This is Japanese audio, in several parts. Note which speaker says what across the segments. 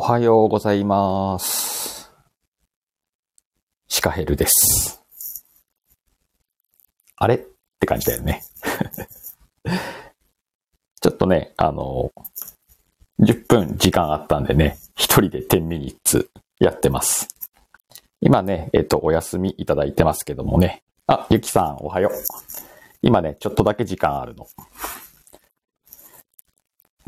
Speaker 1: おはようございます。シカヘルです。あれ？って感じだよね。ちょっとね、あの、10分時間あったんでね、一人で10ミニッツやってます。今ね、えっ、と、お休みいただいてますけどもね。あ、ゆきさん、おはよう。今ね、ちょっとだけ時間あるの。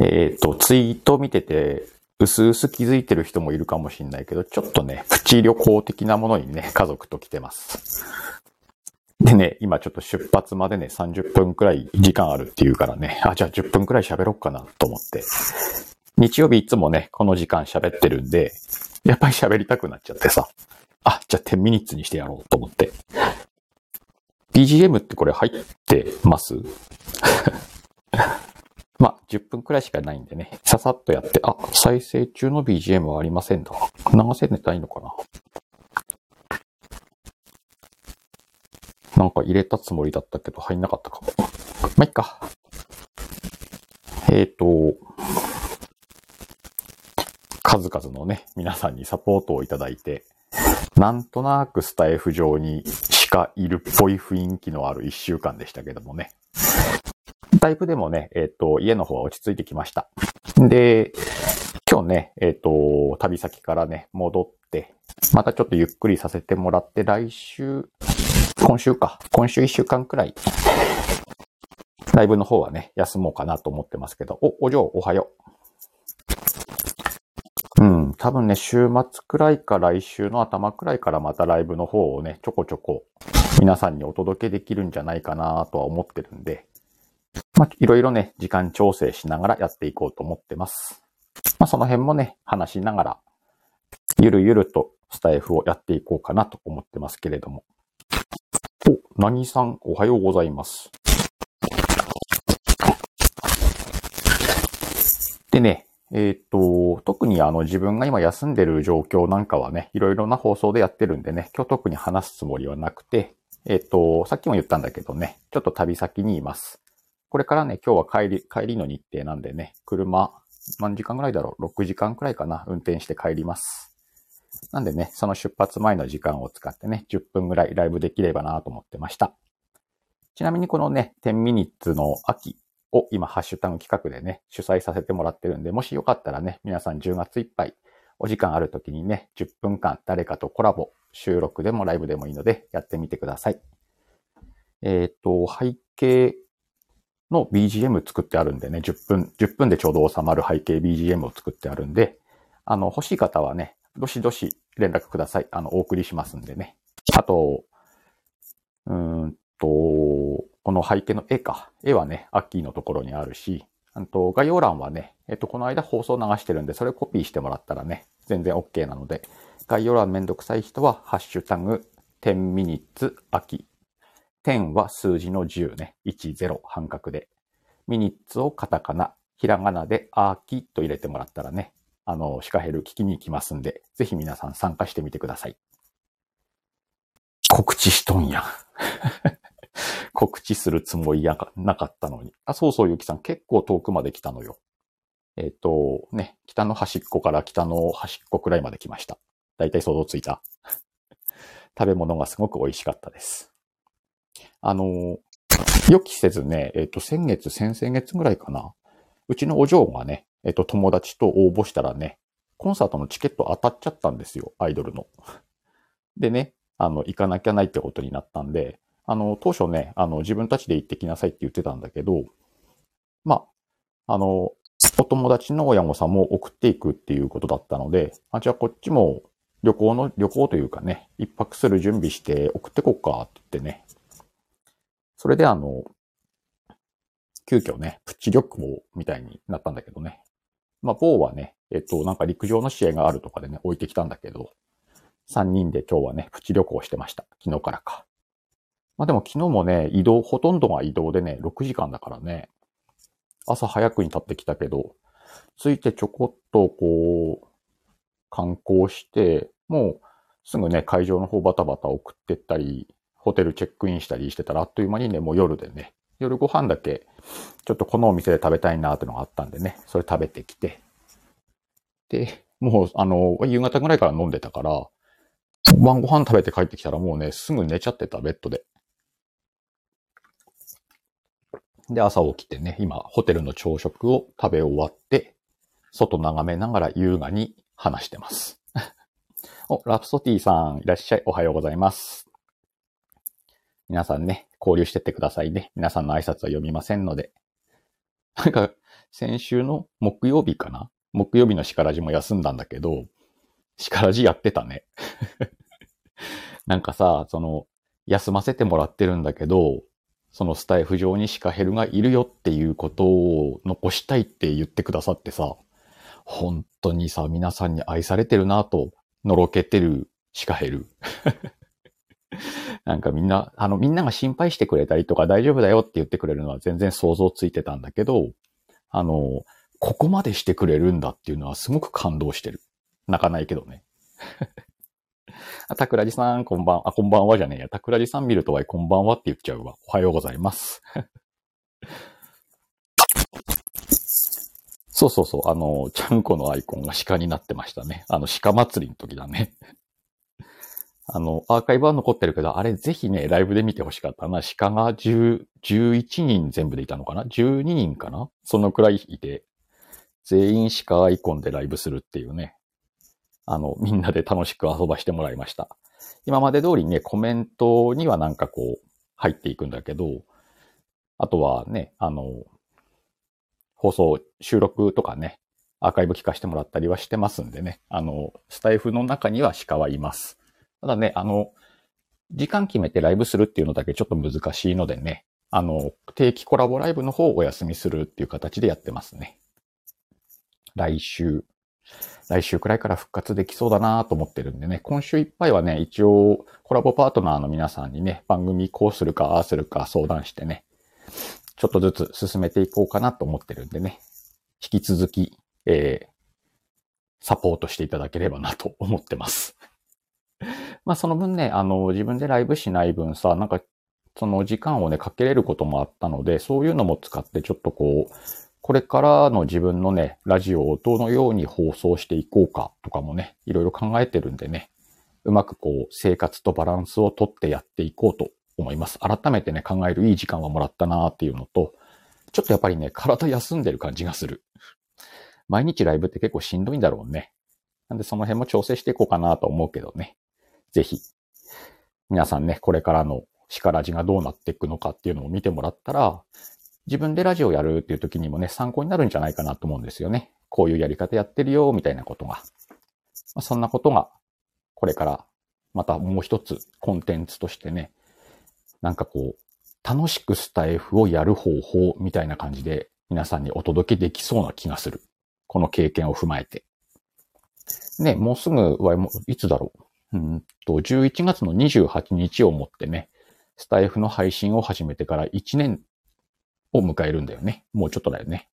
Speaker 1: えっ、と、ツイート見てて、うすうす気づいてる人もいるかもしれないけど、ちょっとね、プチ旅行的なものにね、家族と来てます。でね、今ちょっと出発までね、30分くらい時間あるっていうからね、あ、じゃあ10分くらい喋ろうかなと思って。日曜日いつもね、この時間喋ってるんで、やっぱり喋りたくなっちゃってさ。あ、じゃあ10ミニッツにしてやろうと思って。BGM ってこれ入ってます？まあ、10分くらいしかないんでね、ささっとやって、あ、再生中の BGM はありませんだ。流せないのかななんか入れたつもりだったけど入んなかったかも。まあ、いっか。えっ、ー、と、数々のね、皆さんにサポートをいただいて、なんとなくスタイフ上にしかいるっぽい雰囲気のある一週間でしたけどもね。だいぶでもね、えっ、ー、と、家の方は落ち着いてきました。で、今日ね、えっ、ー、と、旅先からね、戻って、またちょっとゆっくりさせてもらって、来週、今週か、今週一週間くらい、ライブの方はね、休もうかなと思ってますけど、お、お嬢、おはよう。うん、多分ね、週末くらいか来週の頭くらいからまたライブの方をね、ちょこちょこ皆さんにお届けできるんじゃないかなとは思ってるんで、まあ、いろいろね、時間調整しながらやっていこうと思ってます。まあ、その辺もね、話しながら、ゆるゆるとスタイフをやっていこうかなと思ってますけれども。お、何さん、おはようございます。でね、えっ、と、特にあの自分が今休んでる状況なんかはね、いろいろな放送でやってるんでね、今日特に話すつもりはなくて、えっ、と、さっきも言ったんだけどね、ちょっと旅先にいます。これからね、今日は帰り、帰りの日程なんでね、車、何時間ぐらいだろう ?6 時間くらいかな運転して帰ります。なんでね、その出発前の時間を使ってね、10分ぐらいライブできればなと思ってました。ちなみにこのね、10ミニッツの秋を今、ハッシュタグ企画でね、主催させてもらってるんで、もしよかったらね、皆さん10月いっぱい、お時間ある時にね、10分間誰かとコラボ、収録でもライブでもいいので、やってみてください。えっ、ー、と、背景の BGM 作ってあるんでね、10分、10分でちょうど収まる背景 BGM を作ってあるんで、あの、欲しい方はね、どしどし連絡ください。あの、お送りしますんでね。あと、うーんと、この背景の絵か。絵はね、アッキーのところにあるし、あと、概要欄はね、えっと、この間放送流してるんで、それコピーしてもらったらね、全然 OK なので、概要欄めんどくさい人は、ハッシュタグ、10ミニッツ秋10は数字の10ね。10半角で。ミニッツをカタカナ、ひらがなでアーキと入れてもらったらね、あの、シカヘル聞きに行きますんで、ぜひ皆さん参加してみてください。告知しとんや。告知するつもりやなかったのに。あ、そうそう、ゆきさん結構遠くまで来たのよ。えっ、ー、と、ね、北の端っこから北の端っこくらいまで来ました。だいたい想像ついた。食べ物がすごく美味しかったです。あの、予期せずね、えっ、ー、と、先月、先々月ぐらいかな。うちのお嬢がね、えっ、ー、と、友達と応募したらね、コンサートのチケット当たっちゃったんですよ、アイドルの。でね、あの、行かなきゃないってことになったんで、あの、当初ね、あの、自分たちで行ってきなさいって言ってたんだけど、まあ、あの、お友達の親御さんも送っていくっていうことだったので、あ、じゃあこっちも旅行の、旅行というかね、一泊する準備して送ってこっかって言ってね、それであの、急遽ね、プチ旅行みたいになったんだけどね。まあ、某はね、えっと、なんか陸上の試合があるとかでね、置いてきたんだけど、3人で今日はね、プチ旅行してました。昨日からか。まあでも昨日もね、移動、ほとんどが移動でね、6時間だからね、朝早くに立ってきたけど、着いてちょこっとこう、観光して、もうすぐね、会場の方バタバタ送ってったり、ホテルチェックインしたりしてたらあっという間にね、もう夜でね、夜ご飯だけ、ちょっとこのお店で食べたいなってのがあったんでね、それ食べてきて、で、もう、あの、夕方ぐらいから飲んでたから、晩ご飯食べて帰ってきたらもうね、すぐ寝ちゃってた、ベッドで。で、朝起きてね、今、ホテルの朝食を食べ終わって、外眺めながら優雅に話してます。お、ラプソティさん、いらっしゃい。おはようございます。皆さんね、交流してってくださいね。皆さんの挨拶は読みませんので。なんか、先週の木曜日かな？木曜日の叱らじも休んだんだけど、叱らじやってたね。なんかさ、その、休ませてもらってるんだけど、そのスタイフ上にシカヘルがいるよっていうことを残したいって言ってくださってさ、本当にさ、皆さんに愛されてるなと、のろけてるシカヘル。なんかみんな、あの、みんなが心配してくれたりとか大丈夫だよって言ってくれるのは全然想像ついてたんだけど、あの、ここまでしてくれるんだっていうのはすごく感動してる。泣かないけどね。あ、たくらじさん、こんばん、あ、こんばんはじゃねえや。たくらじさん見るとはいこんばんはって言っちゃうわ。おはようございます。そうそうそう。あの、ちゃんこのアイコンが鹿になってましたね。あの、鹿祭りの時だね。あの、アーカイブは残ってるけど、あれぜひね、ライブで見てほしかったな。鹿が10、11人全部でいたのかな ?12 人かな？そのくらいいて、全員鹿アイコンでライブするっていうね。あの、みんなで楽しく遊ばしてもらいました。今まで通りね、コメントにはなんかこう、入っていくんだけど、あとはね、あの、放送、収録とかね、アーカイブ聞かせてもらったりはしてますんでね、あの、スタイフの中には鹿はいます。ただね、あの、時間決めてライブするっていうのだけちょっと難しいのでね、あの、定期コラボライブの方をお休みするっていう形でやってますね。来週、来週くらいから復活できそうだなと思ってるんでね、今週いっぱいはね、一応コラボパートナーの皆さんにね、番組こうするか、ああするか相談してね、ちょっとずつ進めていこうかなと思ってるんでね、引き続き、えー、サポートしていただければなと思ってます。まあその分ね、あの、自分でライブしない分さ、なんか、その時間をね、かけれることもあったので、そういうのも使ってちょっとこう、これからの自分のね、ラジオをどのように放送していこうかとかもね、いろいろ考えてるんでね、うまくこう、生活とバランスをとってやっていこうと思います。改めてね、考えるいい時間はもらったなーっていうのと、ちょっとやっぱりね、体休んでる感じがする。毎日ライブって結構しんどいんだろうね。なんでその辺も調整していこうかなと思うけどね。ぜひ、皆さんね、これからの叱らじがどうなっていくのかっていうのを見てもらったら、自分でラジオやるっていう時にもね、参考になるんじゃないかなと思うんですよね。こういうやり方やってるよ、みたいなことが。まあ、そんなことが、これからまたもう一つコンテンツとしてね、なんかこう、楽しくスタイフをやる方法みたいな感じで皆さんにお届けできそうな気がする。この経験を踏まえて。ね、もうすぐいつだろう？うんと、11月の28日をもってね、スタイフの配信を始めてから1年を迎えるんだよね。もうちょっとだよね。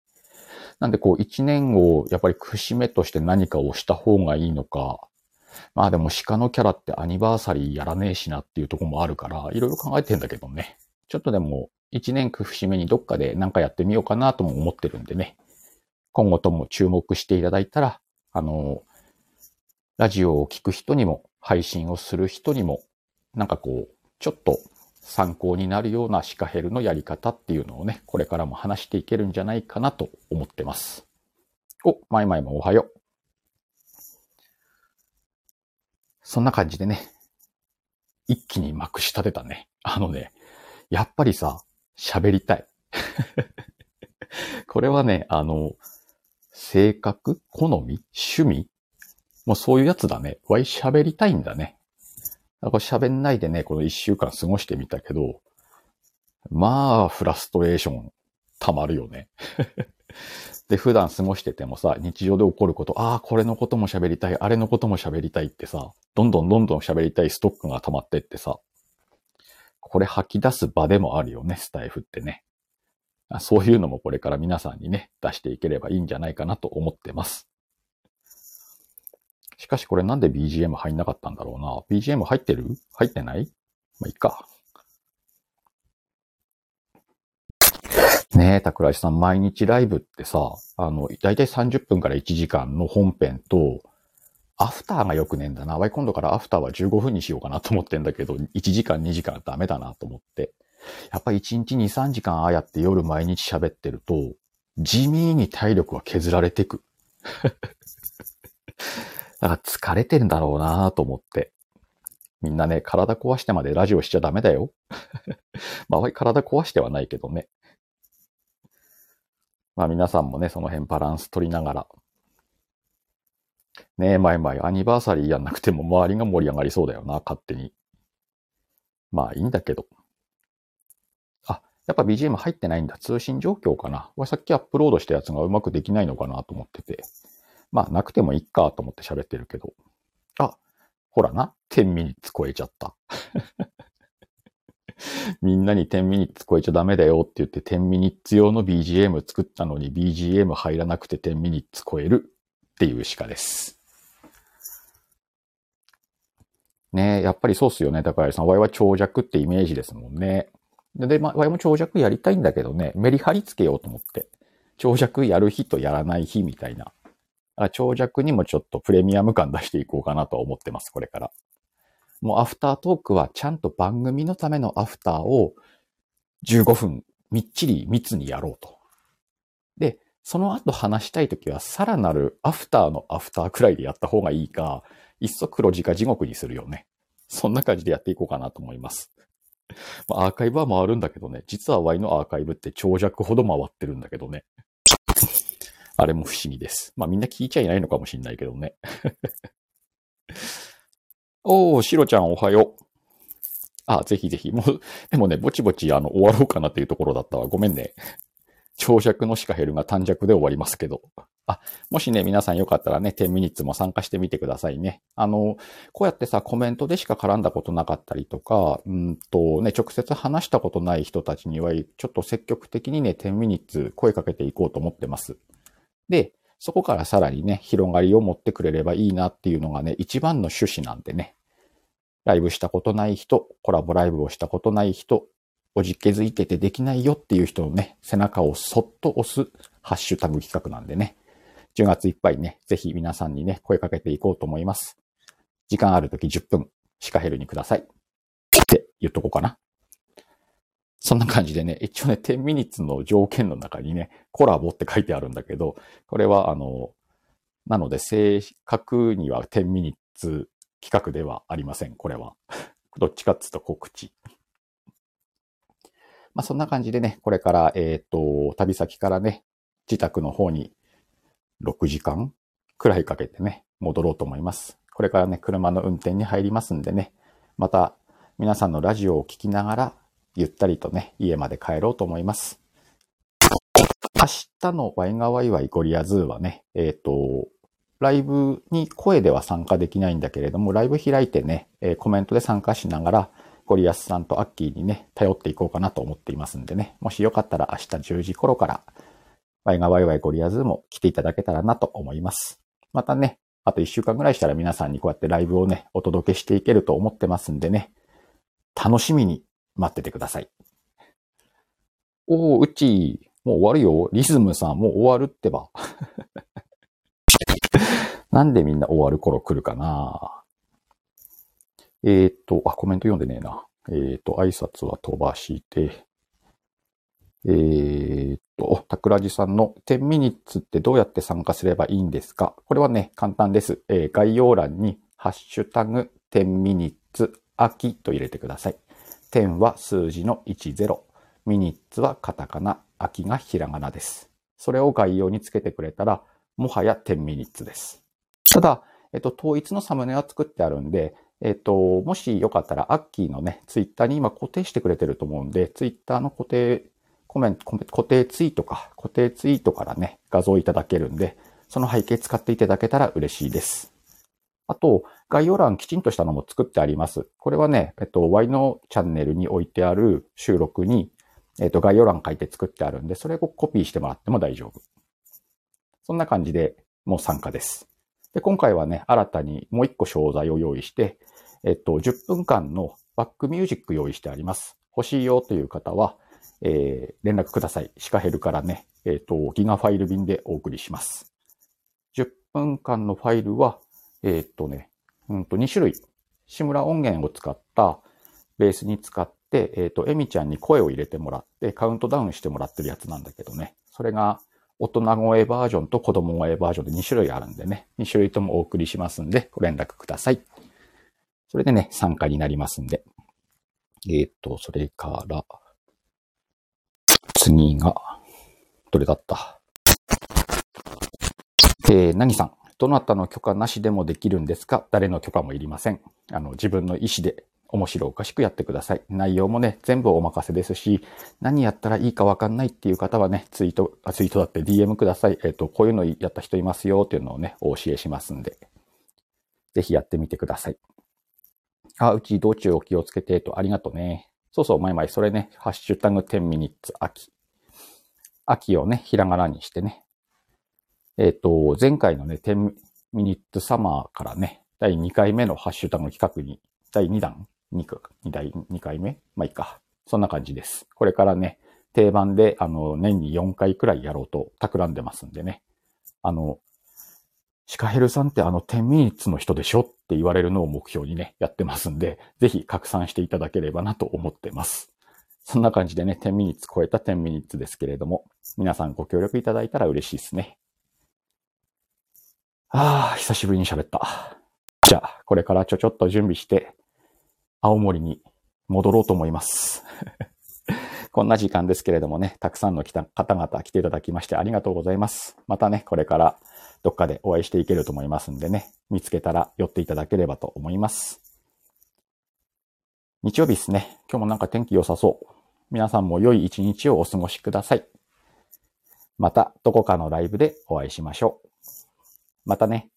Speaker 1: なんでこう1年をやっぱり節目として何かをした方がいいのか、まあでも鹿のキャラってアニバーサリーやらねえしなっていうとこもあるから、いろいろ考えてんだけどね。ちょっとでも1年節目にどっかで何かやってみようかなとも思ってるんでね。今後とも注目していただいたら、あの、ラジオを聴く人にも、配信をする人にも、なんかこう、ちょっと参考になるようなシカヘルのやり方っていうのをね、これからも話していけるんじゃないかなと思ってます。お、マイマイもおはよう。そんな感じでね、一気にまくし立てたね。あのね、やっぱりさ、喋りたい。これはね、あの、性格好み趣味もうそういうやつだね。わい喋りたいんだね。これ喋んないでね、この一週間過ごしてみたけど、まあ、フラストレーション溜まるよね。で、普段過ごしててもさ、日常で起こること、ああ、これのことも喋りたい、あれのことも喋りたいってさ、どんどんどんどん喋りたいストックが溜まってってさ、これ吐き出す場でもあるよね、スタイフってね。そういうのもこれから皆さんにね、出していければいいんじゃないかなと思ってます。しかしこれなんで BGM 入んなかったんだろうな。BGM 入ってる？入ってない？まあ、いっか。ねえ、桜井さん、毎日ライブってさ、あの、だいたい30分から1時間の本編と、アフターが良くねえんだな。ワイ今度からアフターは15分にしようかなと思ってんだけど、1時間2時間はダメだなと思って。やっぱ1日2、3時間ああやって夜毎日喋ってると、地味に体力は削られてく。だから疲れてるんだろうなと思って。みんなね、体壊してまでラジオしちゃダメだよ。まあ、体壊してはないけどね。まあ皆さんもね、その辺バランス取りながら。ねえ、前々アニバーサリーやんなくても周りが盛り上がりそうだよな、勝手に。まあいいんだけど。あ、やっぱ BGM 入ってないんだ。通信状況かな。さっきアップロードしたやつがうまくできないのかなと思ってて。まあなくてもいいかと思って喋ってるけど。あ、ほらな。10ミニッツ超えちゃった。みんなに10ミニッツ超えちゃダメだよって言って10ミニッツ用の BGM 作ったのに BGM 入らなくて10ミニッツ超えるっていう鹿です。ねやっぱりそうっすよね。高橋さん。ワイは長尺ってイメージですもんね。で、まあ、ワイも長尺やりたいんだけどね、メリハリつけようと思って。長尺やる日とやらない日みたいな。長尺にもちょっとプレミアム感出していこうかなと思ってます、これから。もうアフタートークはちゃんと番組のためのアフターを15分みっちり密にやろうと。で、その後話したいときはさらなるアフターのアフターくらいでやった方がいいか、いっそ黒字か地獄にするよね。そんな感じでやっていこうかなと思います。アーカイブは回るんだけどね、実は Y のアーカイブって長尺ほど回ってるんだけどね。あれも不思議です。まあみんな聞いちゃいないのかもしんないけどね。おー、シロちゃんおはよう。あ、ぜひぜひ。もう、でもね、ぼちぼち、あの、終わろうかなっていうところだったわ。ごめんね。長尺のシカヘルが短尺で終わりますけど。あ、もしね、皆さんよかったらね、10ミニッツも参加してみてくださいね。あの、こうやってさ、コメントでしか絡んだことなかったりとか、うんとね、直接話したことない人たちには、ちょっと積極的にね、10ミニッツ声かけていこうと思ってます。で、そこからさらにね、広がりを持ってくれればいいなっていうのがね、一番の趣旨なんでね。ライブしたことない人、コラボライブをしたことない人、おじけづいててできないよっていう人のね、背中をそっと押すハッシュタグ企画なんでね。10月いっぱいね、ぜひ皆さんにね、声かけていこうと思います。時間あるとき10分、シカヘルにください。って言っとこうかな。そんな感じでね、一応ね、10ミニッツの条件の中にね、コラボって書いてあるんだけど、これはあの、なので正確には10ミニッツ企画ではありません、これは。どっちかっつうと告知。まあそんな感じでね、これから、えっ、ー、と、旅先からね、自宅の方に6時間くらいかけてね、戻ろうと思います。これからね、車の運転に入りますんでね、また皆さんのラジオを聴きながらゆったりとね、家まで帰ろうと思います。明日のワイガワイワイゴリアズーはね、えっ、ー、と、ライブに声では参加できないんだけれども、ライブ開いてね、え、コメントで参加しながら、ゴリアスさんとアッキーにね、頼っていこうかなと思っていますんでね、もしよかったら明日10時頃から、ワイガワイワイゴリアズーも来ていただけたらなと思います。またね、あと1週間ぐらいしたら皆さんにこうやってライブをね、お届けしていけると思ってますんでね、楽しみに待っててください。おー、うち、もう終わるよ。リズムさん、もう終わるってば。なんでみんな終わる頃来るかなえー、っと、あ、コメント読んでねえな。えー、っと、挨拶は飛ばして、えー、っと、桜地さんの10ミニッツってどうやって参加すればいいんですか？これはね、簡単です。えー、概要欄に、ハッシュタグ10ミニッツ秋と入れてください。10は数字の10、ミニッツはカタカナ、秋がひらがなです。それを概要につけてくれたら、もはや10ミニッツです。ただ、えっと、統一のサムネは作ってあるんで、えっと、もしよかったら、アッキーのね、ツイッターに今固定してくれてると思うんで、ツイッターの固定コメント、固定ツイートか、固定ツイートからね、画像いただけるんで、その背景使っていただけたら嬉しいです。あと、概要欄きちんとしたのも作ってあります。これはね、えっと、Y のチャンネルに置いてある収録に、えっと、概要欄書いて作ってあるんで、それをコピーしてもらっても大丈夫。そんな感じでもう参加です。で、今回はね、新たにもう一個商材を用意して、えっと、10分間のバックミュージック用意してあります。欲しいよという方は、えー、連絡ください。シカヘルからね、えっと、ギガファイル便でお送りします。10分間のファイルは、えー、っとね、うんと2種類。志村音源を使ったベースに使って、えっ、と、エミちゃんに声を入れてもらってカウントダウンしてもらってるやつなんだけどね。それが大人声バージョンと子供声バージョンで2種類あるんでね。2種類ともお送りしますんで、ご連絡ください。それでね、参加になりますんで。えっ、と、それから、次が、どれだった？えー、何さん。どなたの許可なしでもできるんですか？誰の許可もいりません。あの、自分の意思で面白おかしくやってください。内容もね、全部お任せですし、何やったらいいかわかんないっていう方はね、ツイート、あツイートだって DM ください。えっ、ー、と、こういうのやった人いますよっていうのをね、お教えしますんで、ぜひやってみてください。あ、うち道中お気をつけてと、ありがとうね。そうそう、まいまい、それね、ハッシュタグ10ミニッツ秋。秋をね、ひらがなにしてね。えっ、ー、と、前回のね、10ミニッツサマーからね、第2回目のハッシュタグ企画に、第2弾 ?2、第2回目？まあいいか。そんな感じです。これからね、定番で、あの、年に4回くらいやろうと企んでますんでね。あの、シカヘルさんってあの10ミニッツの人でしょって言われるのを目標にね、やってますんで、ぜひ拡散していただければなと思ってます。そんな感じでね、10ミニッツ超えた10ミニッツですけれども、皆さんご協力いただいたら嬉しいですね。ああ、久しぶりに喋った。じゃあ、これからちょちょっと準備して、青森に戻ろうと思います。こんな時間ですけれどもね、たくさんの方々来ていただきましてありがとうございます。またね、これからどっかでお会いしていけると思いますんでね、見つけたら寄っていただければと思います。日曜日ですね。今日もなんか天気良さそう。皆さんも良い一日をお過ごしください。またどこかのライブでお会いしましょう。またね。